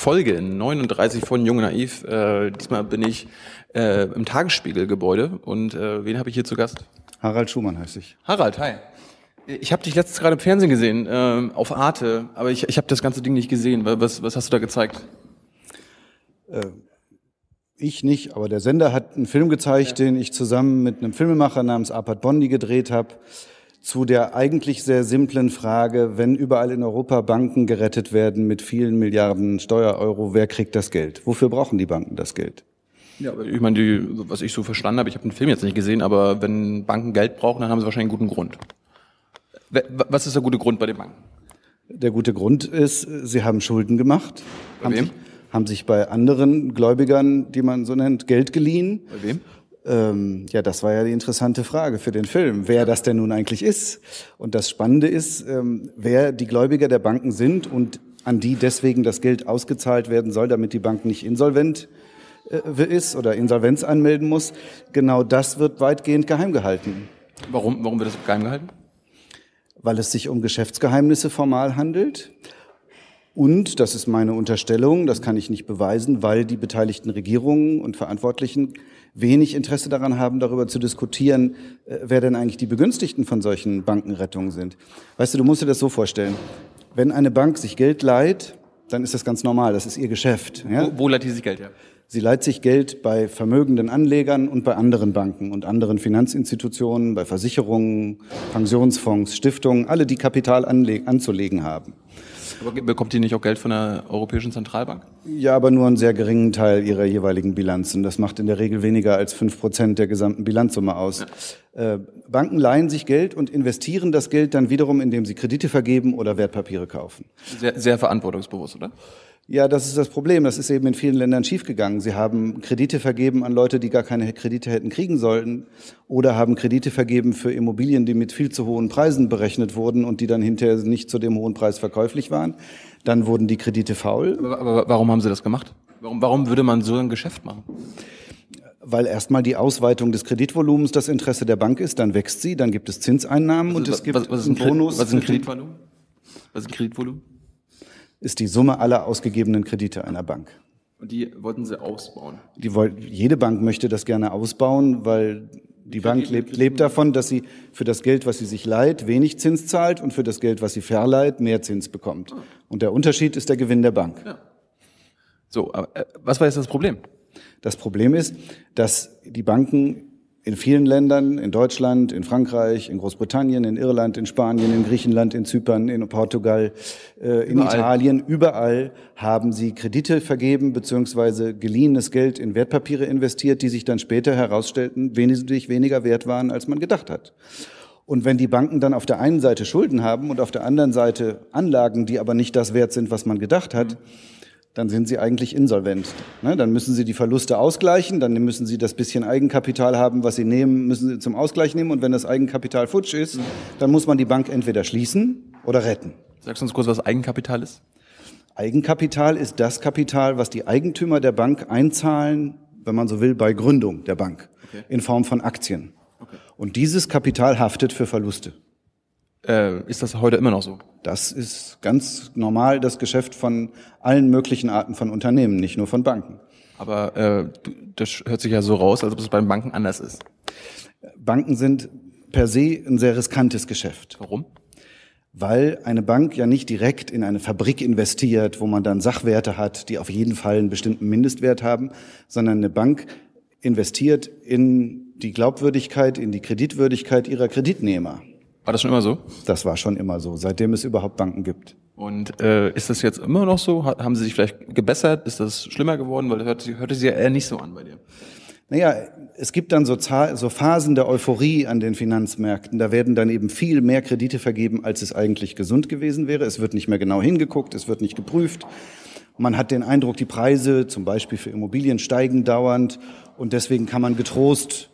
Folge 39 von Jung Naiv. Äh, diesmal bin ich äh, im Tagesspiegel-Gebäude und äh, wen habe ich hier zu Gast? Harald Schumann heißt ich. Harald, hi. Ich habe dich letztens gerade im Fernsehen gesehen, äh, auf Arte, aber ich, ich habe das ganze Ding nicht gesehen. Was, was hast du da gezeigt? Äh, ich nicht, aber der Sender hat einen Film gezeigt, ja. den ich zusammen mit einem Filmemacher namens Arpad Bondi gedreht habe zu der eigentlich sehr simplen Frage, wenn überall in Europa Banken gerettet werden mit vielen Milliarden Steuereuro, wer kriegt das Geld? Wofür brauchen die Banken das Geld? Ja, ich meine, die, was ich so verstanden habe, ich habe den Film jetzt nicht gesehen, aber wenn Banken Geld brauchen, dann haben sie wahrscheinlich einen guten Grund. Was ist der gute Grund bei den Banken? Der gute Grund ist, sie haben Schulden gemacht. Bei haben wem? Sich, haben sich bei anderen Gläubigern, die man so nennt, Geld geliehen. Bei wem? Ähm, ja, das war ja die interessante Frage für den Film, wer das denn nun eigentlich ist. Und das Spannende ist, ähm, wer die Gläubiger der Banken sind und an die deswegen das Geld ausgezahlt werden soll, damit die Bank nicht insolvent äh, ist oder Insolvenz anmelden muss. Genau das wird weitgehend geheim gehalten. Warum, warum wird das geheim gehalten? Weil es sich um Geschäftsgeheimnisse formal handelt. Und, das ist meine Unterstellung, das kann ich nicht beweisen, weil die beteiligten Regierungen und Verantwortlichen wenig Interesse daran haben, darüber zu diskutieren, äh, wer denn eigentlich die Begünstigten von solchen Bankenrettungen sind. Weißt du, du musst dir das so vorstellen. Wenn eine Bank sich Geld leiht, dann ist das ganz normal, das ist ihr Geschäft. Ja? Wo, wo leiht die sich Geld, ja? Sie leiht sich Geld bei vermögenden Anlegern und bei anderen Banken und anderen Finanzinstitutionen, bei Versicherungen, Pensionsfonds, Stiftungen, alle, die Kapital anzulegen haben. Aber bekommt die nicht auch Geld von der Europäischen Zentralbank? Ja, aber nur einen sehr geringen Teil ihrer jeweiligen Bilanzen. Das macht in der Regel weniger als fünf Prozent der gesamten Bilanzsumme aus. Ja. Äh, Banken leihen sich Geld und investieren das Geld dann wiederum, indem sie Kredite vergeben oder Wertpapiere kaufen. Sehr, sehr verantwortungsbewusst, oder? Ja, das ist das Problem. Das ist eben in vielen Ländern schiefgegangen. Sie haben Kredite vergeben an Leute, die gar keine Kredite hätten kriegen sollten, oder haben Kredite vergeben für Immobilien, die mit viel zu hohen Preisen berechnet wurden und die dann hinterher nicht zu dem hohen Preis verkäuflich waren. Dann wurden die Kredite faul. Aber, aber warum haben Sie das gemacht? Warum, warum würde man so ein Geschäft machen? Weil erstmal die Ausweitung des Kreditvolumens das Interesse der Bank ist, dann wächst sie, dann gibt es Zinseinnahmen und es gibt was, was einen Bonus. Was ist ein Kreditvolumen? Was ist ein Kreditvolumen? Ist die Summe aller ausgegebenen Kredite einer Bank. Und die wollten sie ausbauen? Die wollt, jede Bank möchte das gerne ausbauen, weil die Bank lebt, lebt davon, dass sie für das Geld, was sie sich leiht, wenig Zins zahlt und für das Geld, was sie verleiht, mehr Zins bekommt. Ah. Und der Unterschied ist der Gewinn der Bank. Ja. So, aber äh, was war jetzt das Problem? Das Problem ist, dass die Banken in vielen Ländern, in Deutschland, in Frankreich, in Großbritannien, in Irland, in Spanien, in Griechenland, in Zypern, in Portugal, äh, in überall. Italien, überall haben sie Kredite vergeben beziehungsweise geliehenes Geld in Wertpapiere investiert, die sich dann später herausstellten, wesentlich weniger wert waren, als man gedacht hat. Und wenn die Banken dann auf der einen Seite Schulden haben und auf der anderen Seite Anlagen, die aber nicht das wert sind, was man gedacht hat, mhm dann sind sie eigentlich insolvent. Ne? Dann müssen sie die Verluste ausgleichen, dann müssen sie das bisschen Eigenkapital haben, was sie nehmen, müssen sie zum Ausgleich nehmen. Und wenn das Eigenkapital futsch ist, mhm. dann muss man die Bank entweder schließen oder retten. Sagst du uns kurz, was Eigenkapital ist? Eigenkapital ist das Kapital, was die Eigentümer der Bank einzahlen, wenn man so will, bei Gründung der Bank okay. in Form von Aktien. Okay. Und dieses Kapital haftet für Verluste. Äh, ist das heute immer noch so? Das ist ganz normal das Geschäft von allen möglichen Arten von Unternehmen, nicht nur von Banken. Aber äh, das hört sich ja so raus, als ob es bei Banken anders ist. Banken sind per se ein sehr riskantes Geschäft. Warum? Weil eine Bank ja nicht direkt in eine Fabrik investiert, wo man dann Sachwerte hat, die auf jeden Fall einen bestimmten Mindestwert haben, sondern eine Bank investiert in die Glaubwürdigkeit, in die Kreditwürdigkeit ihrer Kreditnehmer. War das schon immer so? Das war schon immer so, seitdem es überhaupt Banken gibt. Und äh, ist das jetzt immer noch so? Haben Sie sich vielleicht gebessert? Ist das schlimmer geworden? Weil das hörte, hörte sich ja eher nicht so an bei dir. Naja, es gibt dann so, so Phasen der Euphorie an den Finanzmärkten. Da werden dann eben viel mehr Kredite vergeben, als es eigentlich gesund gewesen wäre. Es wird nicht mehr genau hingeguckt, es wird nicht geprüft. Man hat den Eindruck, die Preise, zum Beispiel für Immobilien, steigen dauernd. Und deswegen kann man getrost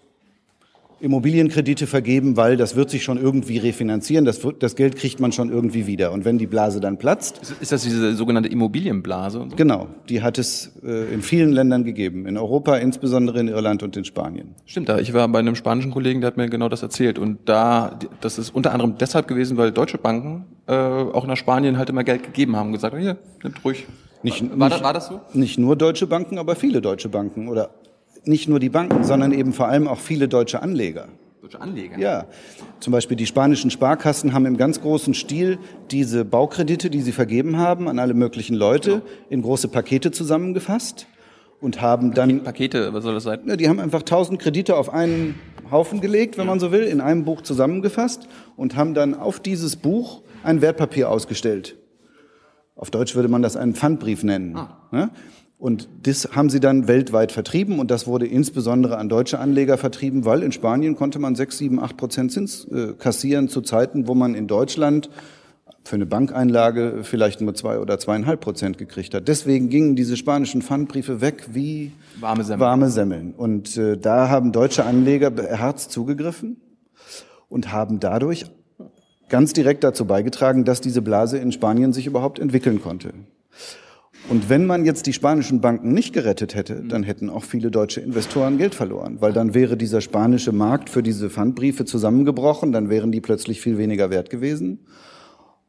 Immobilienkredite vergeben, weil das wird sich schon irgendwie refinanzieren, das, das, Geld kriegt man schon irgendwie wieder. Und wenn die Blase dann platzt. Ist das diese sogenannte Immobilienblase? So? Genau, die hat es äh, in vielen Ländern gegeben. In Europa, insbesondere in Irland und in Spanien. Stimmt, da ich war bei einem spanischen Kollegen, der hat mir genau das erzählt. Und da, das ist unter anderem deshalb gewesen, weil deutsche Banken äh, auch nach Spanien halt immer Geld gegeben haben und gesagt, hier, nimmt ruhig. Nicht, war, nicht, war das so? Nicht nur deutsche Banken, aber viele deutsche Banken oder nicht nur die Banken, sondern eben vor allem auch viele deutsche Anleger. Deutsche Anleger? Ja. Zum Beispiel die spanischen Sparkassen haben im ganz großen Stil diese Baukredite, die sie vergeben haben an alle möglichen Leute, genau. in große Pakete zusammengefasst und haben dann Pakete, was soll das sein? Ja, die haben einfach tausend Kredite auf einen Haufen gelegt, wenn ja. man so will, in einem Buch zusammengefasst und haben dann auf dieses Buch ein Wertpapier ausgestellt. Auf Deutsch würde man das einen Pfandbrief nennen. Ah. Ne? Und das haben sie dann weltweit vertrieben und das wurde insbesondere an deutsche Anleger vertrieben, weil in Spanien konnte man sechs, sieben, acht Prozent Zins äh, kassieren zu Zeiten, wo man in Deutschland für eine Bankeinlage vielleicht nur zwei oder zweieinhalb Prozent gekriegt hat. Deswegen gingen diese spanischen Pfandbriefe weg wie warme Semmeln. Warme Semmeln. Und äh, da haben deutsche Anleger beherzt zugegriffen und haben dadurch ganz direkt dazu beigetragen, dass diese Blase in Spanien sich überhaupt entwickeln konnte. Und wenn man jetzt die spanischen Banken nicht gerettet hätte, dann hätten auch viele deutsche Investoren Geld verloren, weil dann wäre dieser spanische Markt für diese Pfandbriefe zusammengebrochen, dann wären die plötzlich viel weniger wert gewesen.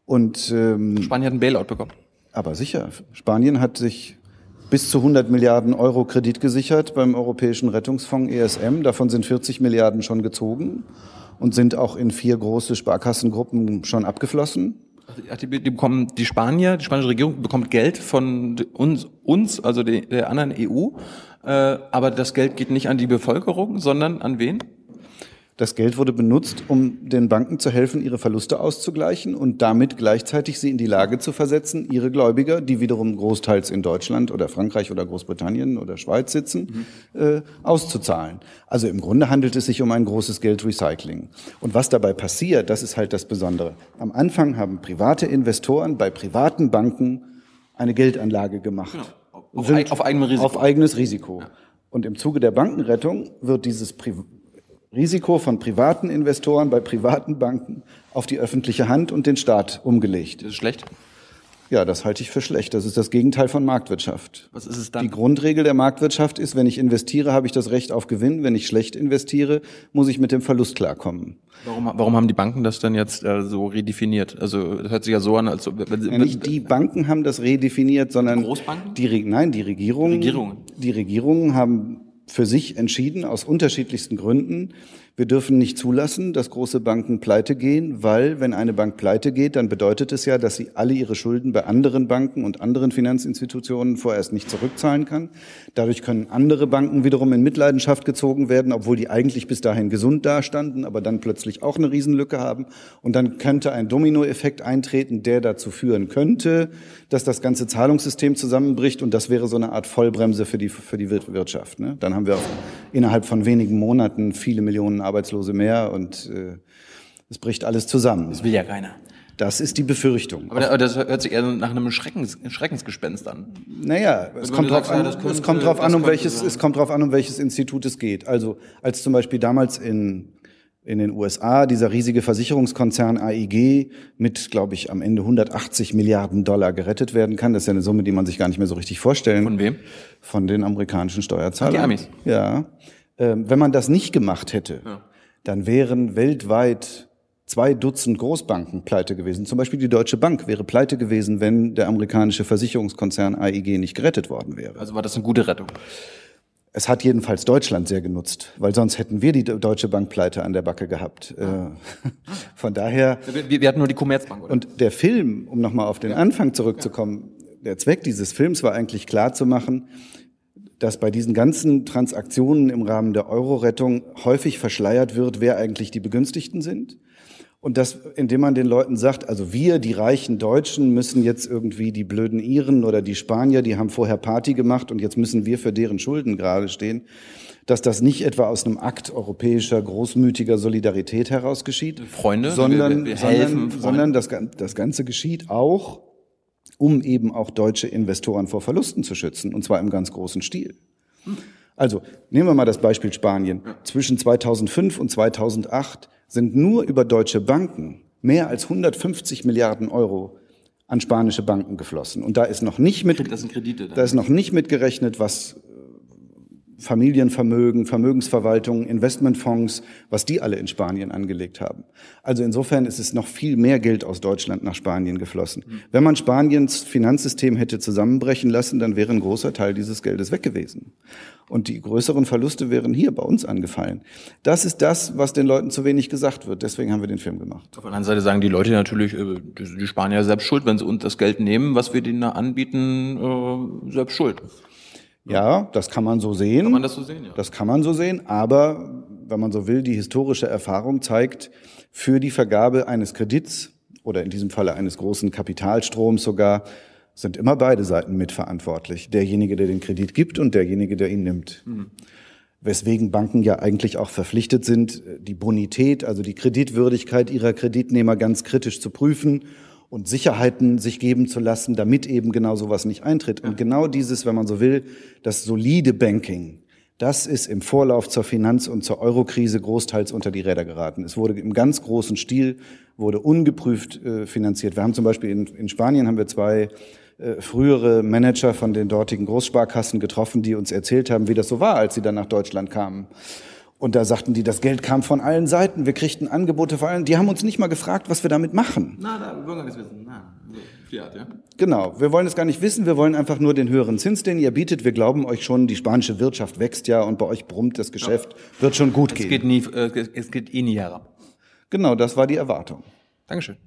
Und ähm, Spanien hat einen Bailout bekommen. Aber sicher, Spanien hat sich bis zu 100 Milliarden Euro Kredit gesichert beim Europäischen Rettungsfonds ESM. Davon sind 40 Milliarden schon gezogen und sind auch in vier große Sparkassengruppen schon abgeflossen. Die, die bekommen, die Spanier, die spanische Regierung bekommt Geld von uns, uns also die, der anderen EU, äh, aber das Geld geht nicht an die Bevölkerung, sondern an wen? Das Geld wurde benutzt, um den Banken zu helfen, ihre Verluste auszugleichen und damit gleichzeitig sie in die Lage zu versetzen, ihre Gläubiger, die wiederum großteils in Deutschland oder Frankreich oder Großbritannien oder Schweiz sitzen, mhm. äh, auszuzahlen. Also im Grunde handelt es sich um ein großes Geldrecycling. Und was dabei passiert, das ist halt das Besondere. Am Anfang haben private Investoren bei privaten Banken eine Geldanlage gemacht. Genau. Auf, auf, eigenes Risiko. Auf eigenes Risiko. Ja. Und im Zuge der Bankenrettung wird dieses Pri Risiko von privaten Investoren bei privaten Banken auf die öffentliche Hand und den Staat umgelegt. Das ist schlecht. Ja, das halte ich für schlecht. Das ist das Gegenteil von Marktwirtschaft. Was ist es dann? Die Grundregel der Marktwirtschaft ist, wenn ich investiere, habe ich das Recht auf Gewinn. Wenn ich schlecht investiere, muss ich mit dem Verlust klarkommen. Warum, warum haben die Banken das dann jetzt äh, so redefiniert? Also das hört sich ja so an, als wenn, ja, nicht die Banken haben das redefiniert, sondern Großbanken? Die, nein, die Regierungen. Regierungen. Die Regierungen haben für sich entschieden, aus unterschiedlichsten Gründen, wir dürfen nicht zulassen, dass große Banken pleite gehen, weil wenn eine Bank pleite geht, dann bedeutet es ja, dass sie alle ihre Schulden bei anderen Banken und anderen Finanzinstitutionen vorerst nicht zurückzahlen kann. Dadurch können andere Banken wiederum in Mitleidenschaft gezogen werden, obwohl die eigentlich bis dahin gesund dastanden, aber dann plötzlich auch eine Riesenlücke haben. Und dann könnte ein Dominoeffekt eintreten, der dazu führen könnte, dass das ganze Zahlungssystem zusammenbricht und das wäre so eine Art Vollbremse für die, für die Wirtschaft. Ne? Dann haben wir innerhalb von wenigen Monaten viele Millionen Arbeitslose mehr und äh, es bricht alles zusammen. Das will ja keiner. Das ist die Befürchtung. Aber das hört sich eher nach einem Schreckens, Schreckensgespenst an. Naja, es kommt, drauf an, es kommt drauf an, um welches, es kommt drauf an, um welches Institut es geht. Also, als zum Beispiel damals in, in den USA dieser riesige Versicherungskonzern AIG mit, glaube ich, am Ende 180 Milliarden Dollar gerettet werden kann. Das ist ja eine Summe, die man sich gar nicht mehr so richtig vorstellen. Von wem? Von den amerikanischen Steuerzahlern. Ach, die Amis. Ja. Ähm, wenn man das nicht gemacht hätte, ja. dann wären weltweit zwei Dutzend Großbanken pleite gewesen. Zum Beispiel die Deutsche Bank wäre pleite gewesen, wenn der amerikanische Versicherungskonzern AIG nicht gerettet worden wäre. Also war das eine gute Rettung? Es hat jedenfalls Deutschland sehr genutzt, weil sonst hätten wir die Deutsche Bank pleite an der Backe gehabt. Ah. Von daher. Wir, wir, hatten nur die Commerzbank, oder? Und der Film, um nochmal auf den Anfang zurückzukommen, der Zweck dieses Films war eigentlich klar zu machen, dass bei diesen ganzen Transaktionen im Rahmen der Euro-Rettung häufig verschleiert wird, wer eigentlich die Begünstigten sind. Und das, indem man den Leuten sagt, also wir, die reichen Deutschen, müssen jetzt irgendwie die blöden Iren oder die Spanier, die haben vorher Party gemacht und jetzt müssen wir für deren Schulden gerade stehen, dass das nicht etwa aus einem Akt europäischer großmütiger Solidarität heraus geschieht, Freunde, sondern, wir, wir helfen, sondern, sondern das, das Ganze geschieht auch um eben auch deutsche Investoren vor Verlusten zu schützen, und zwar im ganz großen Stil. Also nehmen wir mal das Beispiel Spanien. Zwischen 2005 und 2008 sind nur über deutsche Banken mehr als 150 Milliarden Euro an spanische Banken geflossen. Und da ist noch nicht mit, das sind Kredite da ist noch nicht mitgerechnet, was Familienvermögen, Vermögensverwaltung, Investmentfonds, was die alle in Spanien angelegt haben. Also insofern ist es noch viel mehr Geld aus Deutschland nach Spanien geflossen. Wenn man Spaniens Finanzsystem hätte zusammenbrechen lassen, dann wäre ein großer Teil dieses Geldes weg gewesen. Und die größeren Verluste wären hier bei uns angefallen. Das ist das, was den Leuten zu wenig gesagt wird. Deswegen haben wir den Film gemacht. Auf der anderen Seite sagen die Leute natürlich, äh, die Spanier selbst schuld, wenn sie uns das Geld nehmen, was wir denen anbieten, äh, selbst schuld. Ja, das kann man so sehen. Kann man das so sehen, ja. Das kann man so sehen, aber wenn man so will, die historische Erfahrung zeigt, für die Vergabe eines Kredits oder in diesem Falle eines großen Kapitalstroms sogar, sind immer beide Seiten mitverantwortlich. Derjenige, der den Kredit gibt und derjenige, der ihn nimmt. Mhm. Weswegen Banken ja eigentlich auch verpflichtet sind, die Bonität, also die Kreditwürdigkeit ihrer Kreditnehmer ganz kritisch zu prüfen und Sicherheiten sich geben zu lassen, damit eben genau sowas nicht eintritt. Und genau dieses, wenn man so will, das solide Banking, das ist im Vorlauf zur Finanz- und zur Eurokrise großteils unter die Räder geraten. Es wurde im ganz großen Stil, wurde ungeprüft äh, finanziert. Wir haben zum Beispiel in, in Spanien haben wir zwei äh, frühere Manager von den dortigen Großsparkassen getroffen, die uns erzählt haben, wie das so war, als sie dann nach Deutschland kamen. Und da sagten die, das Geld kam von allen Seiten, wir kriegten Angebote von allen. Die haben uns nicht mal gefragt, was wir damit machen. Na, da, wir wollen gar nicht wissen. Na, so, Art, ja. Genau, wir wollen es gar nicht wissen, wir wollen einfach nur den höheren Zins, den ihr bietet. Wir glauben euch schon, die spanische Wirtschaft wächst ja und bei euch brummt das Geschäft, ja. wird schon gut es gehen. Geht nie, äh, es geht eh nie herab. Genau, das war die Erwartung. Dankeschön.